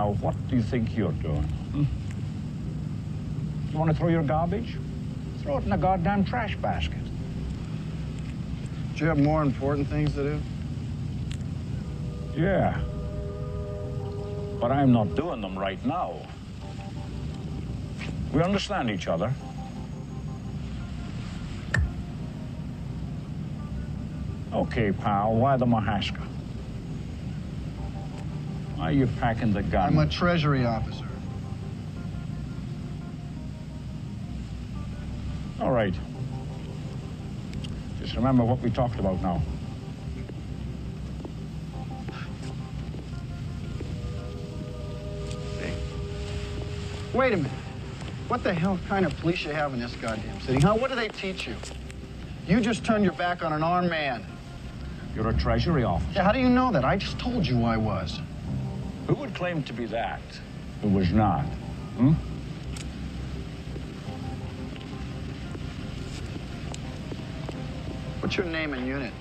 Now, what do you think you're doing? Hmm? You want to throw your garbage? Throw it in the goddamn trash basket. Do you have more important things to do? Yeah. But I'm not doing them right now. We understand each other. Okay, pal, why the Mahaska? Why are you packing the gun? I'm a treasury officer. All right. Just remember what we talked about now. Wait a minute. What the hell kind of police you have in this goddamn city, huh? What do they teach you? You just turned your back on an armed man. You're a treasury officer. Yeah, how do you know that? I just told you I was. Who would claim to be that who was not? Hmm? What's your name and unit?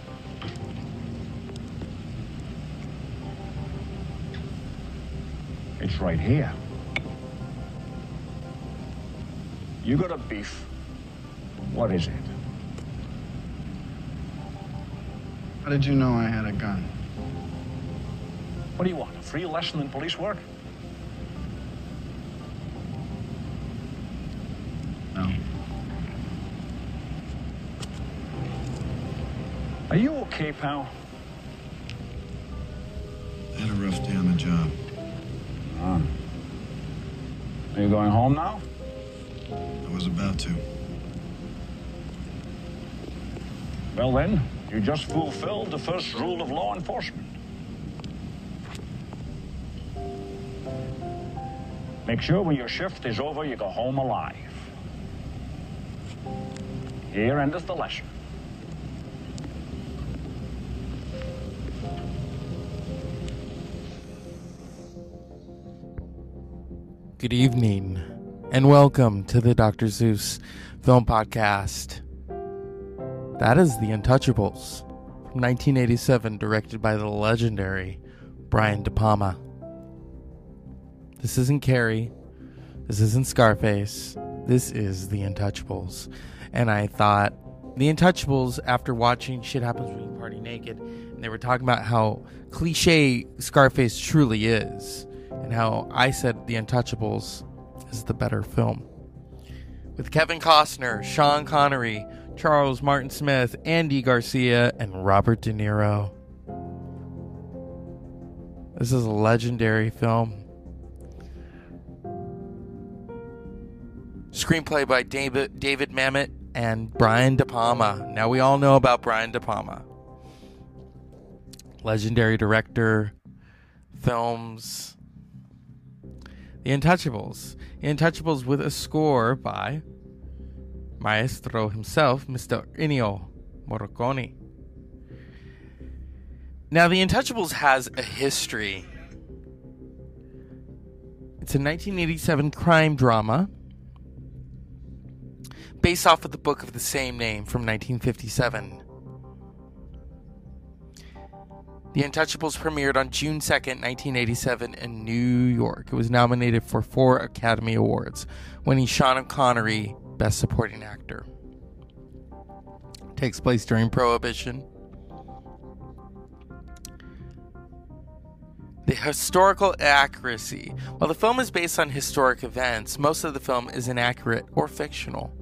It's right here. You got a beef. What is it? How did you know I had a gun? What do you want? Free lesson in police work? No. Are you okay, pal? I had a rough day on the job. Ah. Are you going home now? I was about to. Well then, you just fulfilled the first rule of law enforcement. Make sure when your shift is over, you go home alive. Here endeth the lesson. Good evening, and welcome to the Dr. Zeus Film Podcast. That is The Untouchables from 1987, directed by the legendary Brian De Palma. This isn't Carrie. This isn't Scarface. This is The Untouchables. And I thought, The Untouchables, after watching Shit Happens When You Party Naked, and they were talking about how cliche Scarface truly is, and how I said The Untouchables is the better film. With Kevin Costner, Sean Connery, Charles Martin Smith, Andy Garcia, and Robert De Niro. This is a legendary film. Screenplay by David David Mamet and Brian De Palma. Now we all know about Brian De Palma. Legendary director, films. The Untouchables. The Untouchables with a score by Maestro himself, Mr. Ennio Morricone. Now, The Untouchables has a history. It's a 1987 crime drama based off of the book of the same name from 1957. The Untouchables premiered on June 2nd, 1987, in New York. It was nominated for four Academy Awards, winning Sean Connery Best Supporting Actor. It takes place during Prohibition. The historical accuracy. While the film is based on historic events, most of the film is inaccurate or fictional.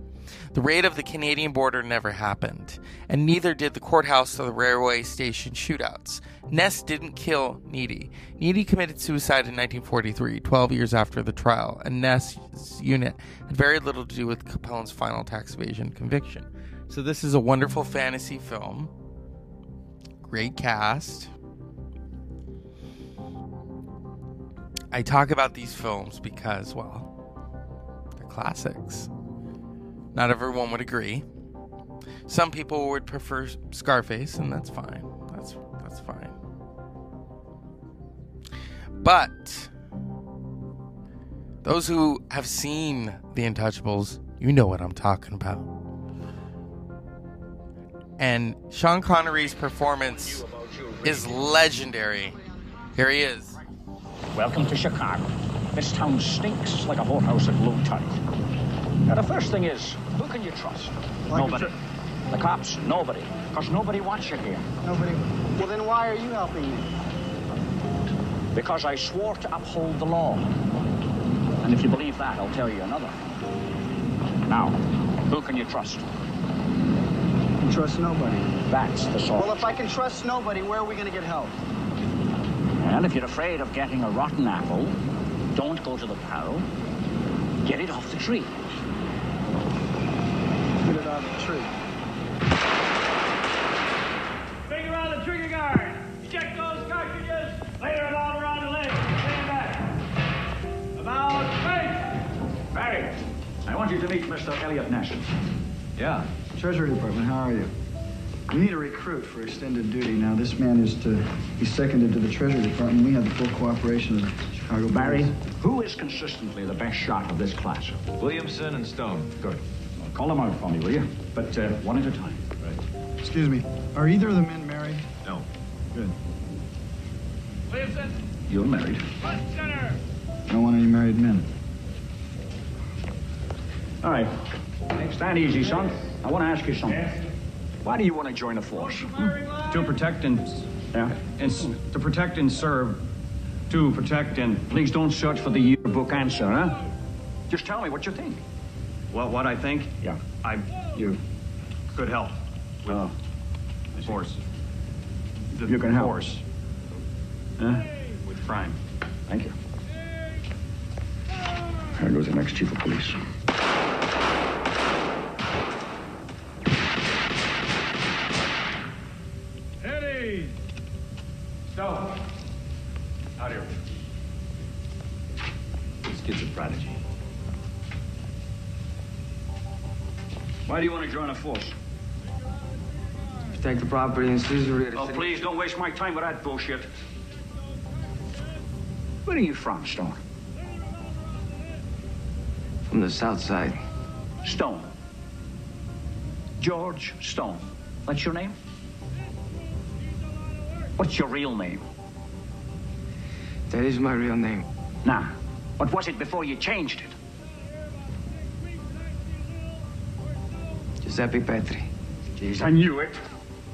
The raid of the Canadian border never happened, and neither did the courthouse or the railway station shootouts. Ness didn't kill Nitti. Nitti committed suicide in 1943, 12 years after the trial, and Ness' unit had very little to do with Capone's final tax evasion conviction. So, this is a wonderful fantasy film. Great cast. I talk about these films because, well, they're classics. Not everyone would agree. Some people would prefer Scarface, and that's fine. That's that's fine. But those who have seen The Untouchables, you know what I'm talking about. And Sean Connery's performance is legendary. Here he is. Welcome to Chicago. This town stinks like a whorehouse at low tide. Now, the first thing is, who can you trust? Well, nobody. tr- the cops? Nobody. Because nobody wants you here. Nobody. Well, then why are you helping me? Because I swore to uphold the law. And if you believe that, I'll tell you another. Now, who can you trust? Can trust nobody. That's the sort. Well, if I can trust nobody, where are we going to get help? And if you're afraid of getting a rotten apple, don't go to the barrel. Get it off the tree. Get it out of the tree. Finger on the trigger guard. Check those cartridges. Layer it all around the leg. Stand back. About face. Barry, I want you to meet Mr. Elliot Ness. Yeah. Treasury Department, how are you? We need a recruit for extended duty. Now, this man is to be seconded to the Treasury Department. We have the full cooperation of the Chicago Barry, police. who is consistently the best shot of this class? Williamson and Stone. Good. Well, call them out for me, will you? But uh, one at a time. Right. Excuse me. Are either of the men married? No. Good. Williamson, You're married. front center. I don't want any married men. All right. Stand easy, son. I want to ask you something. Yes. Why do you want to join the force? Firing line. To protect and, Yeah? and s- to protect and serve, to protect and Please don't search for the yearbook answer, huh? Just tell me what you think. What what I think Yeah. I You. could help Oh. the force. The You can help. force Huh? with crime. Thank you. There goes the next chief of police. Why do you want to join the force? Protect the property and citizenry Oh, please don't waste my time with that bullshit. Where are you from, Stone? From the south side. Stone. George Stone. That's your name? What's your real name? That is my real name. Nah. What was it before you changed it? Giuseppe Petri. I knew it.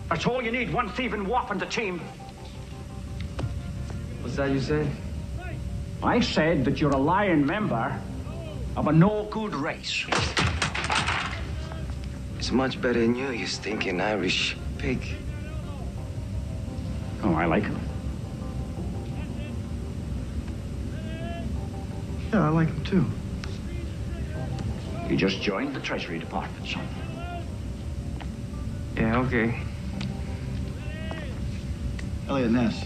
That's all you need, one thieving wop on the team. What's that you said? I said that you're a lying member of a no-good race. It's much better than you, you stinking Irish pig. Oh, I like him. Yeah, I like him too. You just joined the Treasury Department, son. Yeah, okay. Elliot Ness.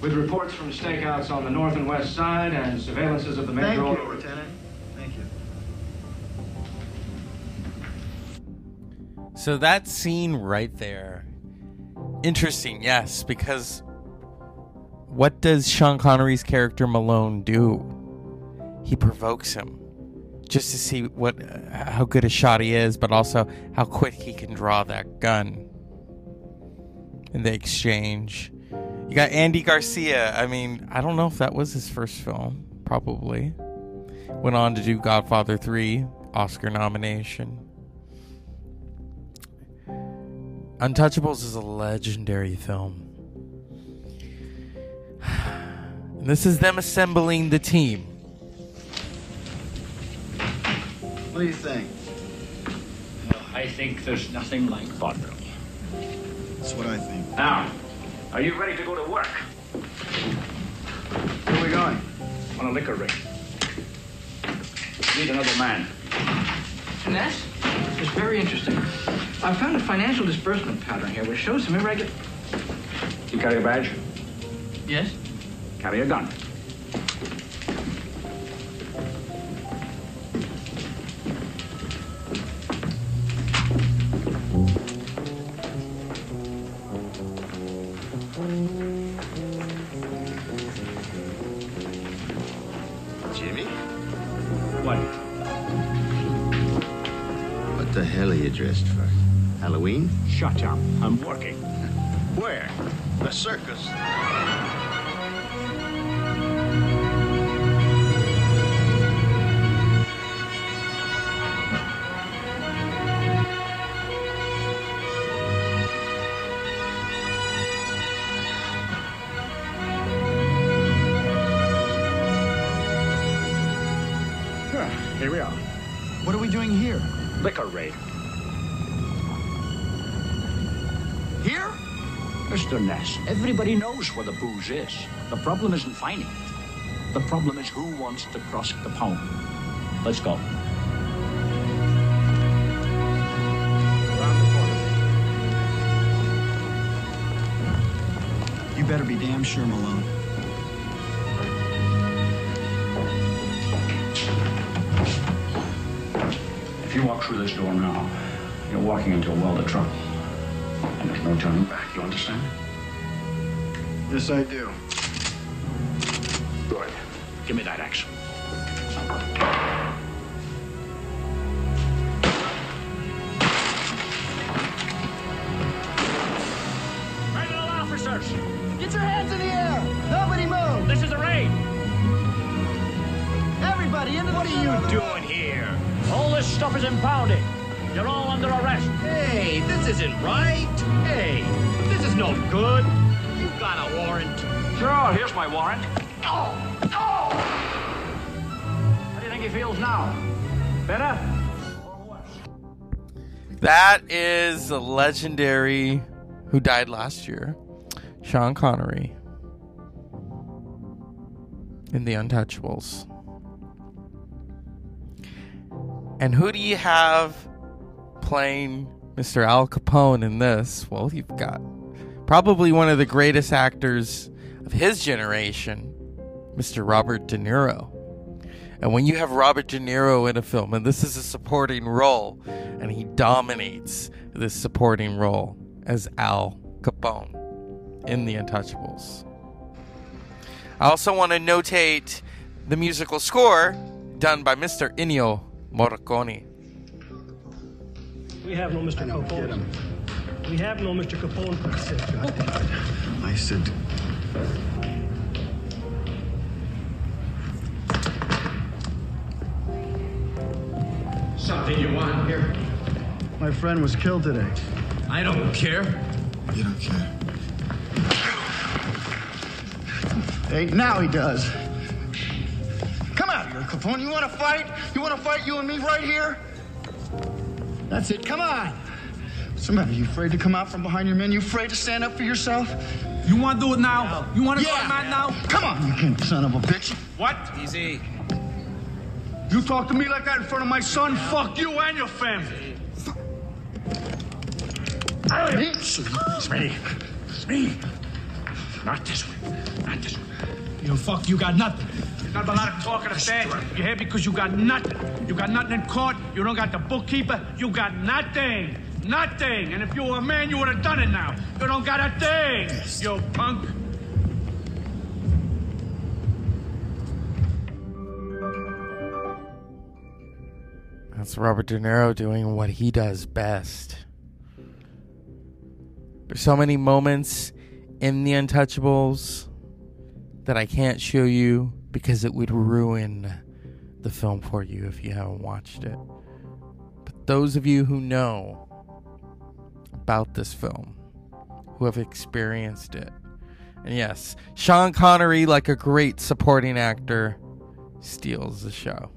With reports from stakeouts on the north and west side and surveillances of the Thank major... you, Lieutenant. Thank you. So that scene right there, interesting, yes, because what does Sean Connery's character Malone do? He provokes him just to see what uh, how good a shot he is, but also how quick he can draw that gun. In the exchange, you got Andy Garcia. I mean, I don't know if that was his first film. Probably went on to do Godfather Three, Oscar nomination. Untouchables is a legendary film. And this is them assembling the team. Do you think? I think there's nothing like vaudeville. That's what I think. Now, are you ready to go to work? Where are we going? On a liquor rig. Need another man. Ness, it's very interesting. I found a financial disbursement pattern here which shows some irregular. You carry a badge? Yes? Carry a gun. Shut up. I'm working. Where? The circus. Here we are. What are we doing here? Liquor raid. Mr. Ness, everybody knows where the booze is. The problem isn't finding it. The problem is who wants to cross the pond. Let's go. You better be damn sure, Malone. If you walk through this door now, you're walking into a world of trouble. And there's no turning back, you understand? Yes, I do. Good. Give me that axe. Criminal officers! Get your hands in the air! Nobody move! This is a raid! Everybody into What are you doing here? All this stuff is impounded. You're all under arrest. Hey, this isn't right. Hey, this is no good. You've got a warrant. Sure, here's my warrant. Oh, oh. How do you think he feels now? Better? That is the legendary who died last year, Sean Connery in The Untouchables. And who do you have playing Mr. Al Capone in this? Well, you've got probably one of the greatest actors of his generation, Mr. Robert De Niro. And when you have Robert De Niro in a film, and this is a supporting role, and he dominates this supporting role as Al Capone in The Untouchables. I also want to notate the musical score done by Mr. Ennio Morricone. We have no Mr. Capone. We have no Mr. Capone. I said. I said. Something you want here? My friend was killed today. I don't care. You don't care. Hey, now he does. Come out here, Capone. You want to fight? You want to fight you and me right here? That's it. Come on. What's the matter? You afraid to come out from behind your men? You afraid to stand up for yourself? You want to do it now? You want to Yeah. go mad now? Come on, you can't, son of a bitch. What? Easy. You talk to me like that in front of my son? Fuck you and your family. Me? It's me. It's me. Not this one. Not this one. You fuck, you got nothing. Got a lot of talking to fast. You're here because you got nothing. You got nothing in court. You don't got the bookkeeper. You got nothing. Nothing. And if you were a man, you would have done it now. You don't got a thing. You punk. That's Robert De Niro doing what he does best. There's so many moments in The Untouchables that I can't show you because it would ruin the film for you if you haven't watched it. But those of you who know about this film, who have experienced it, and yes, Sean Connery, like a great supporting actor, steals the show.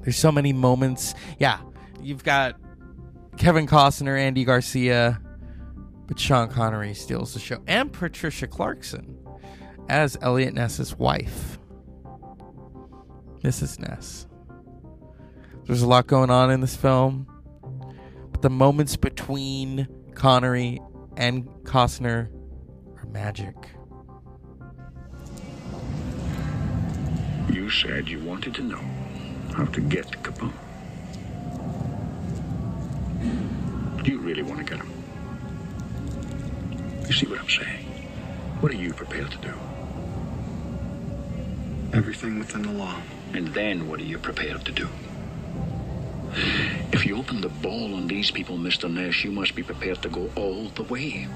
There's so many moments. Yeah, you've got Kevin Costner, Andy Garcia, but Sean Connery steals the show, and Patricia Clarkson as Elliot Ness's wife, Mrs. Ness. There's a lot going on in this film, but the moments between Connery and Costner are magic. You said you wanted to know how to get Capone. Do you really want to get him? You see what I'm saying? What are you prepared to do? Everything within the law. And then what are you prepared to do? If you open the ball on these people, Mr. Ness, you must be prepared to go all the way.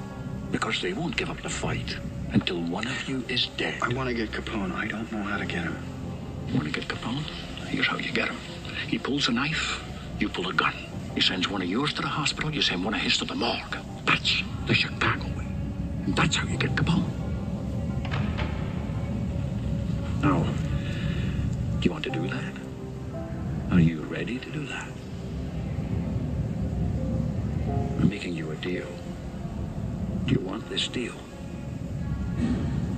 Because they won't give up the fight until one of you is dead. I want to get Capone. I don't know how to get him. Want to get Capone? Here's how you get him. He pulls a knife, you pull a gun. He sends one of yours to the hospital, you send one of his to the morgue. That's the Chicago way. And that's how you get Capone. Now, do You want to do that? Are you ready to do that? I'm making you a deal. Do you want this deal?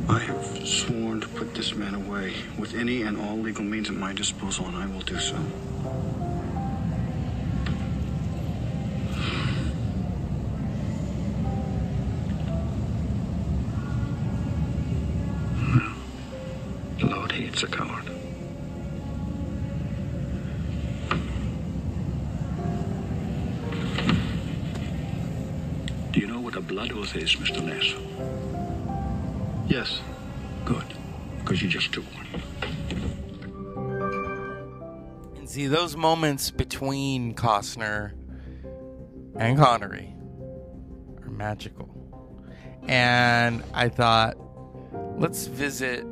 I have sworn to put this man away with any and all legal means at my disposal, and I will do so. Blood oath is, Mr. Ness? Yes. Good. Because you just took one. And see, those moments between Costner and Connery are magical. And I thought, let's visit.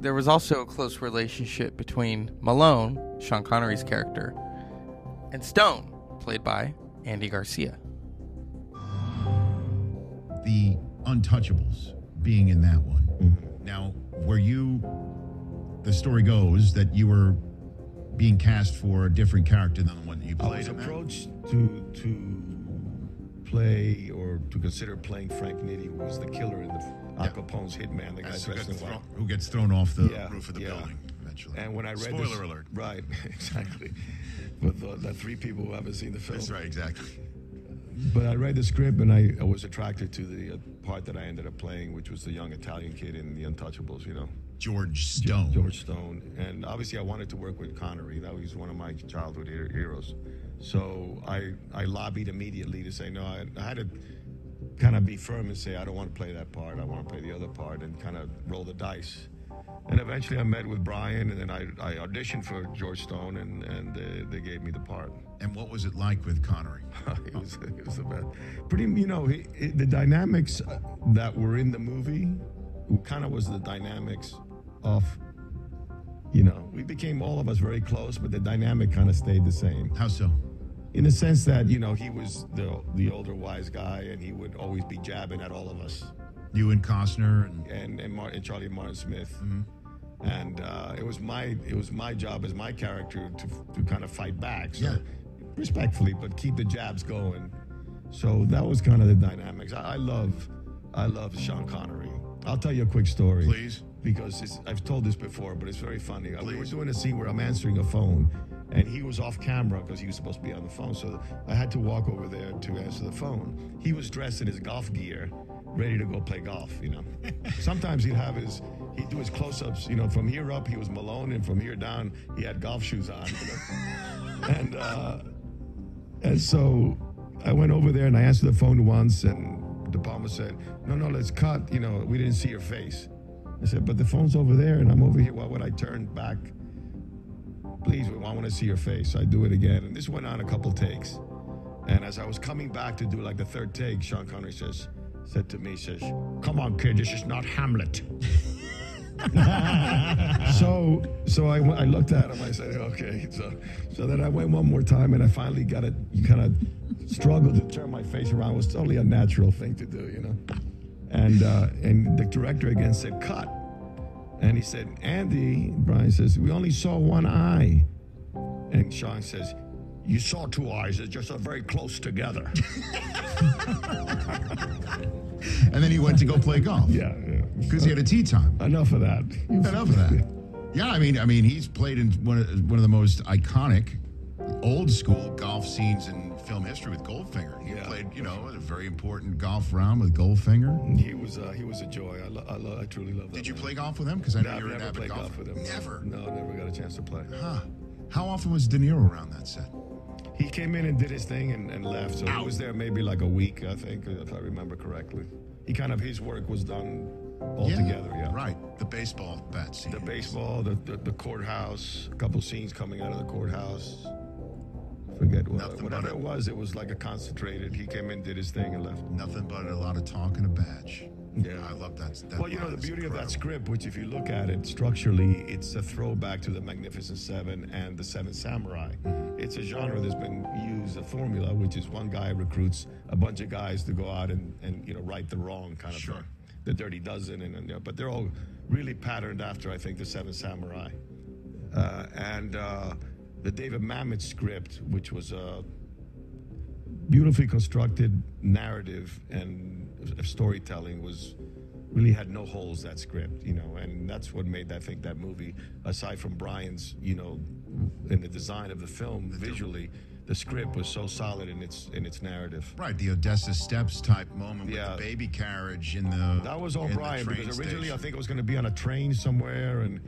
There was also a close relationship between Malone, Sean Connery's character, and Stone, played by Andy Garcia. The Untouchables being in that one. Mm-hmm. Now, were you? The story goes that you were being cast for a different character than the one that you played. I was approached to to play or to consider playing Frank Nitti, who was the killer in the Al Capone's hitman, the guy That's dressed in gets white. thrown- who gets thrown off the Yeah, roof of the yeah. building eventually. And when I read Spoiler this, alert. right, exactly. With the, the three people who haven't seen the film. That's right, exactly. But I read the script and I, I was attracted to the uh, part that I ended up playing, which was the young Italian kid in The Untouchables, you know. George Stone. George Stone. And obviously, I wanted to work with Connery. That was one of my childhood heroes. So I, I lobbied immediately to say, no, I, I had to kind of be firm and say, I don't want to play that part. I want to play the other part and kind of roll the dice. And eventually I met with Brian and then I, I auditioned for George Stone and, and uh, they gave me the part. And what was it like with Connery? it was it was the best. Pretty, you know, it, the dynamics that were in the movie, kind of was the dynamics of, you know, we became all of us very close, but the dynamic kind of stayed the same. How so? In the sense that you know he was the the older wise guy, and he would always be jabbing at all of us. You and Costner and and and, and Charlie Martin Smith. And uh, it was my it was my job as my character to to kind of fight back. So Yeah. respectfully, but keep the jabs going. So that was kind of the dynamics. I, I love I love Sean Connery. I'll tell you a quick story. Please. Because it's, I've told this before, but it's very funny. Uh, We were doing a scene where I'm answering a phone, and he was off camera because he was supposed to be on the phone. So I had to walk over there to answer the phone. He was dressed in his golf gear, ready to go play golf. You know, sometimes he'd have his he'd do his close-ups. You know, from here up he was Malone, and from here down he had golf shoes on. You know? and uh, and so I went over there and I answered the phone once, and De Palma said, "No, no, let's cut. You know, we didn't see your face." I said, "But the phone's over there, and I'm over here. Why would I turn back? Please, I want to see your face." So I do it again, and this went on a couple takes. And as I was coming back to do like the third take, Sean Connery says, said to me, says, "Come on, kid, this is not Hamlet." so so I, went- I looked at him. I said, okay. So so then I went one more time, and I finally got it. Kind of struggled to turn my face around. It was totally a natural thing to do, you know. And uh, and the director again said, cut. And he said, Andy, Brian says, we only saw one eye. And Sean says, you saw two eyes. They're just very close together. And then he went to go play golf. yeah, yeah. Because he had a tee time. Enough of that. Enough of that. Yeah, I mean, I mean, he's played in one of one of the most iconic, old school golf scenes in film history with Goldfinger. He Yeah. played, you know, a very important golf round with Goldfinger. He was uh, he was a joy. I, lo- I, lo- I truly love that. Did you man. play golf with him? Because I know No, you're an never avid played golf golfer. with him. Never. No, never got a chance to play. Huh. How often was De Niro around that set? He came in and did his thing and, and left. So he was there maybe like a week, I think, if I remember correctly. He kind of his work was done all together. Yeah. Right. The baseball bat scene. The baseball, the, the the courthouse, a couple scenes coming out of the courthouse. Forget what, Nothing whatever it was. It was like a concentrated. He came in, did his thing, and left. Nothing but a lot of talk and a badge. Yeah. I love that. that well, you know, the beauty of that script, which if you look at it structurally, it's a throwback to the Magnificent Seven and the Seven Samurai. Mm-hmm. It's a genre that's been used, a formula, which is one guy recruits a bunch of guys to go out and, and you know, right the wrong kind of Sure. thing. The Dirty Dozen, and, and you know, but they're all really patterned after, I think, the Seven Samurai. uh, and uh, the David Mamet script, which was a beautifully constructed narrative and storytelling, was really had no holes. That script, you know, and that's what made I think that movie, aside from Brian's, you know, in the design of the film visually. The script was so solid in its in its narrative. Right, the Odessa Steps type moment with the baby carriage in the. That was all Brian because originally I think it was going to be on a train somewhere, and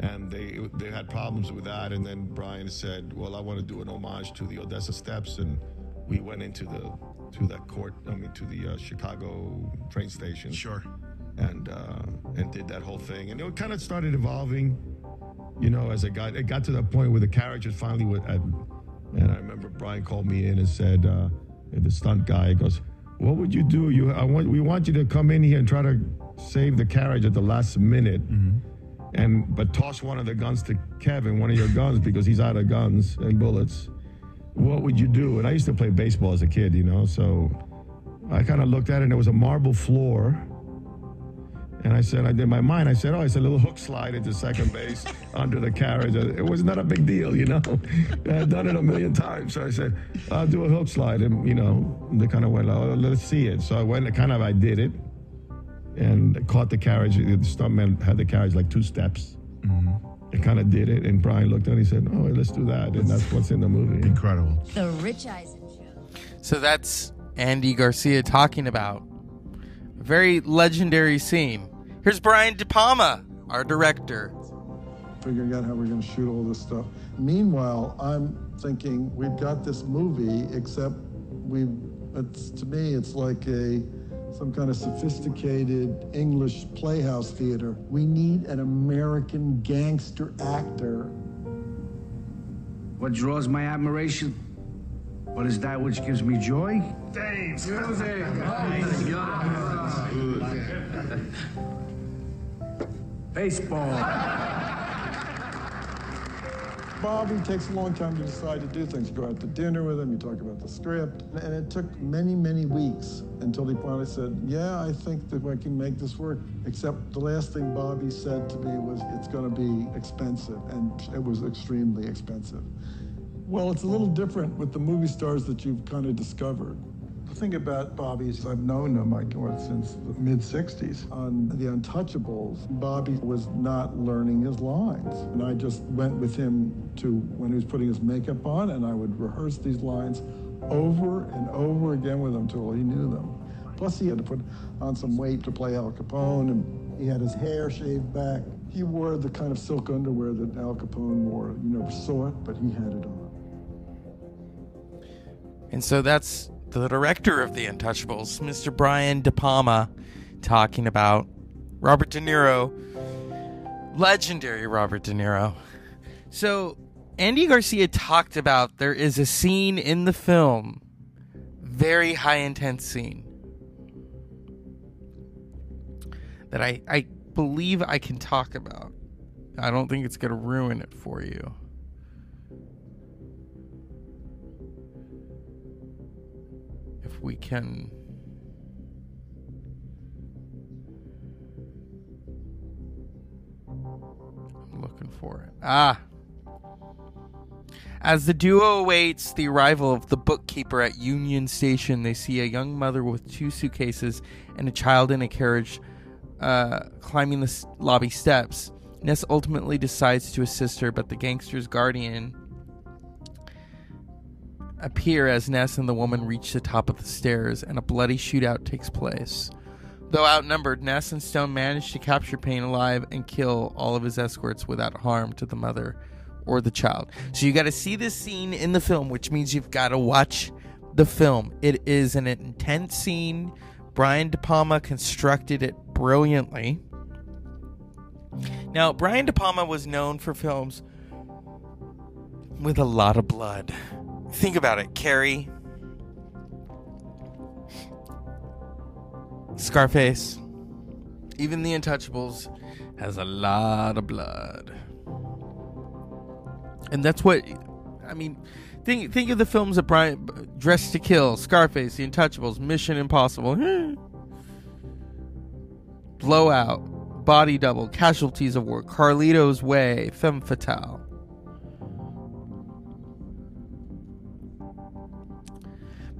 and they they had problems with that, and then Brian said, "Well, I want to do an homage to the Odessa Steps," and we went into the to that court, I mean, to the uh, Chicago train station. Sure. And uh, and did that whole thing, and it kind of started evolving, you know, as it got it got to the point where the carriages finally would. At, and I remember Brian called me in and said, uh, the stunt guy goes, "What would you do? You, I want, we want you to come in here and try to save the carriage at the last minute, and but toss one of the guns to Kevin, one of your guns, because he's out of guns and bullets. What would you do?" And I used to play baseball as a kid, you know, so I kind of looked at it, and it was a marble floor. And I said, I did my mind. I said, oh, it's a little hook slide into second base under the carriage. It was not a big deal, you know. I had done it a million times. So I said, I'll do a hook slide. And, you know, they kind of went, oh, let's see it. So I went and kind of, I did it and caught the carriage. The stuntman had the carriage like two steps. I kind of did it. And Brian looked at it and he said, oh, let's do that. And that's what's in the movie. Incredible. The Rich Eisen Show. So that's Andy Garcia talking about a very legendary scene. Here's Brian De Palma, our director. figuring out how we're going to shoot all this stuff. Meanwhile, I'm thinking we've got this movie, except we, it's to me, it's like a some kind of sophisticated English playhouse theater. We need an American gangster actor. What draws my admiration? What is that which gives me joy? Dave, Baseball. Bobby takes a long time to decide to do things. You go out to dinner with him, you talk about the script. And it took many, many weeks until he finally said, Yeah, I think that I can make this work. Except the last thing Bobby said to me was, It's going to be expensive. And it was extremely expensive. Well, it's a little different with the movie stars that you've kind of discovered. The thing about Bobby is I've known him like what, since the mid 60s. On The Untouchables, Bobby was not learning his lines. And I just went with him to when he was putting his makeup on, and I would rehearse these lines over and over again with him till he knew them. Plus, he had to put on some weight to play Al Capone, and he had his hair shaved back. He wore the kind of silk underwear that Al Capone wore. You never saw it, but he had it on. And so that's the director of The Untouchables, Mr. Brian De Palma, talking about Robert De Niro, legendary Robert De Niro. So Andy Garcia talked about there is a scene in the film, very high intense scene, that I, I believe I can talk about. I don't think it's going to ruin it for you. We can. I'm looking for it. Ah. As the duo awaits the arrival of the bookkeeper at Union Station, they see a young mother with two suitcases and a child in a carriage uh, climbing the lobby steps. Ness ultimately decides to assist her, but the gangster's guardian appear as Ness and the woman reach the top of the stairs, and a bloody shootout takes place. Though outnumbered, Ness and Stone manage to capture Payne alive and kill all of his escorts without harm to the mother or the child. So you got to see this scene in the film, which means you've got to watch the film. It is an intense scene. Brian De Palma constructed it brilliantly. Now, Brian De Palma was known for films with a lot of blood. Think about it Carrie, Scarface, even The Untouchables has a lot of blood. And that's what I mean. Think think of the films that Brian Dressed to Kill, Scarface, The Untouchables, Mission Impossible, Blowout, Body Double, Casualties of War, Carlito's Way, Femme Fatale.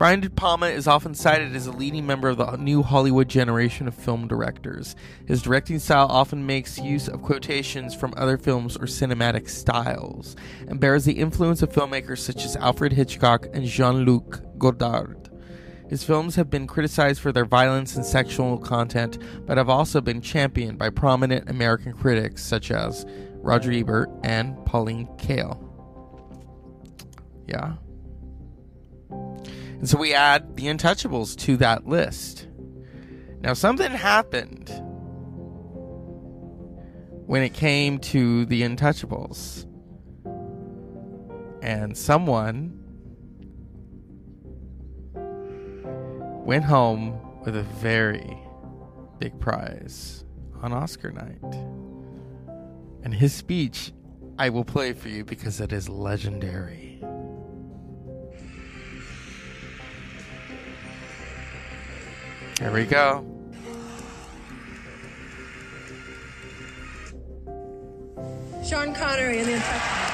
Brian De Palma is often cited as a leading member of the new Hollywood generation of film directors. His directing style often makes use of quotations from other films or cinematic styles, and bears the influence of filmmakers such as Alfred Hitchcock and Jean Luc Godard. His films have been criticized for their violence and sexual content, but have also been championed by prominent American critics such as Roger Ebert and Pauline Kael. Yeah. And so we add The Untouchables to that list. Now, something happened when it came to The Untouchables. And someone went home with a very big prize on Oscar night. And his speech I will play for you because it is legendary. Here we go. Sean Connery in the Untouchables.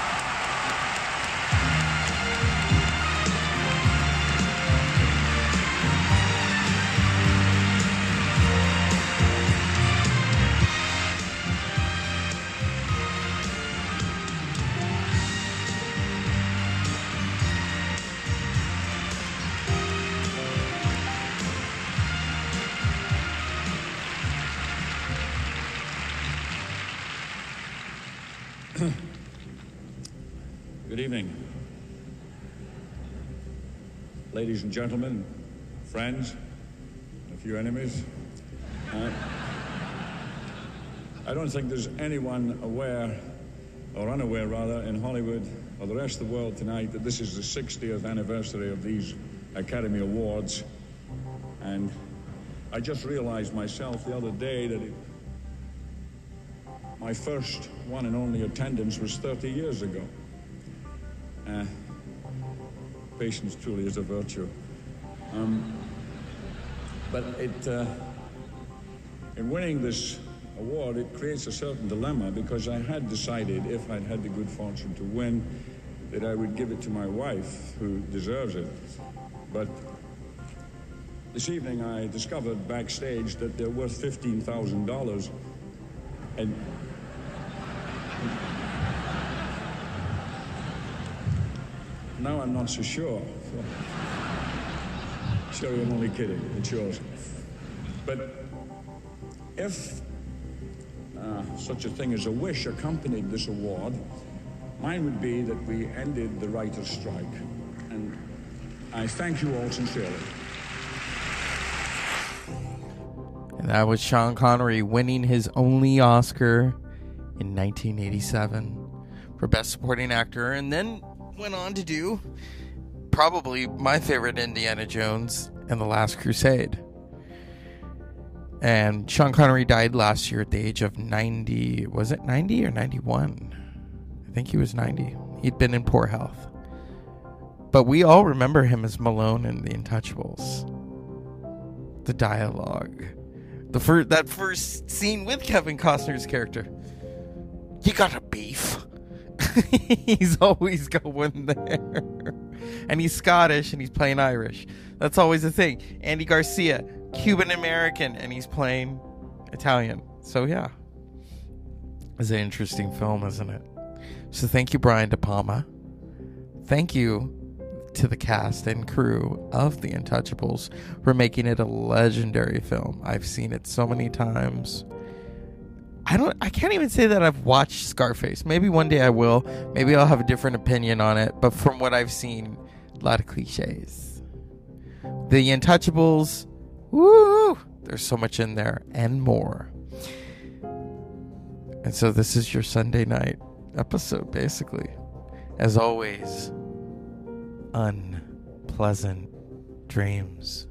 Ladies and gentlemen, friends, a few enemies. Uh, I don't think there's anyone aware, or unaware rather, in Hollywood or the rest of the world tonight that this is the 60th anniversary of these Academy Awards. And I just realized myself the other day that it, my first one and only attendance was 30 years ago. Uh, patience truly is a virtue. Um, but it, uh, in winning this award, it creates a certain dilemma because I had decided, if I'd had the good fortune to win, that I would give it to my wife, who deserves it. But this evening I discovered backstage that they're worth $15,000. And now I'm not so sure. Sure, I'm only kidding. It's yours. But if uh, such a thing as a wish accompanied this award, mine would be that we ended the writer's strike. And I thank you all sincerely. And that was Sean Connery winning his only Oscar in 1987 for Best Supporting Actor, and then went on to do probably my favorite Indiana Jones and the Last Crusade. And Sean Connery died last year at the age of 90. Was it 90 or 91? I think he was 90. He'd been in poor health. But we all remember him as Malone in The Untouchables. The dialogue. The first that first scene with Kevin Costner's character. You got a beef. he's always going there. and he's Scottish and he's playing Irish. That's always the thing. Andy Garcia, Cuban American, and he's playing Italian. So yeah. It's an interesting film, isn't it? So thank you, Brian De Palma. Thank you to the cast and crew of The Untouchables for making it a legendary film. I've seen it so many times. I don't I can't even say that I've watched Scarface. Maybe one day I will. Maybe I'll have a different opinion on it, but from what I've seen, a lot of cliches. The Untouchables, woo! There's so much in there and more. And so this is your Sunday night episode basically. As always, unpleasant dreams.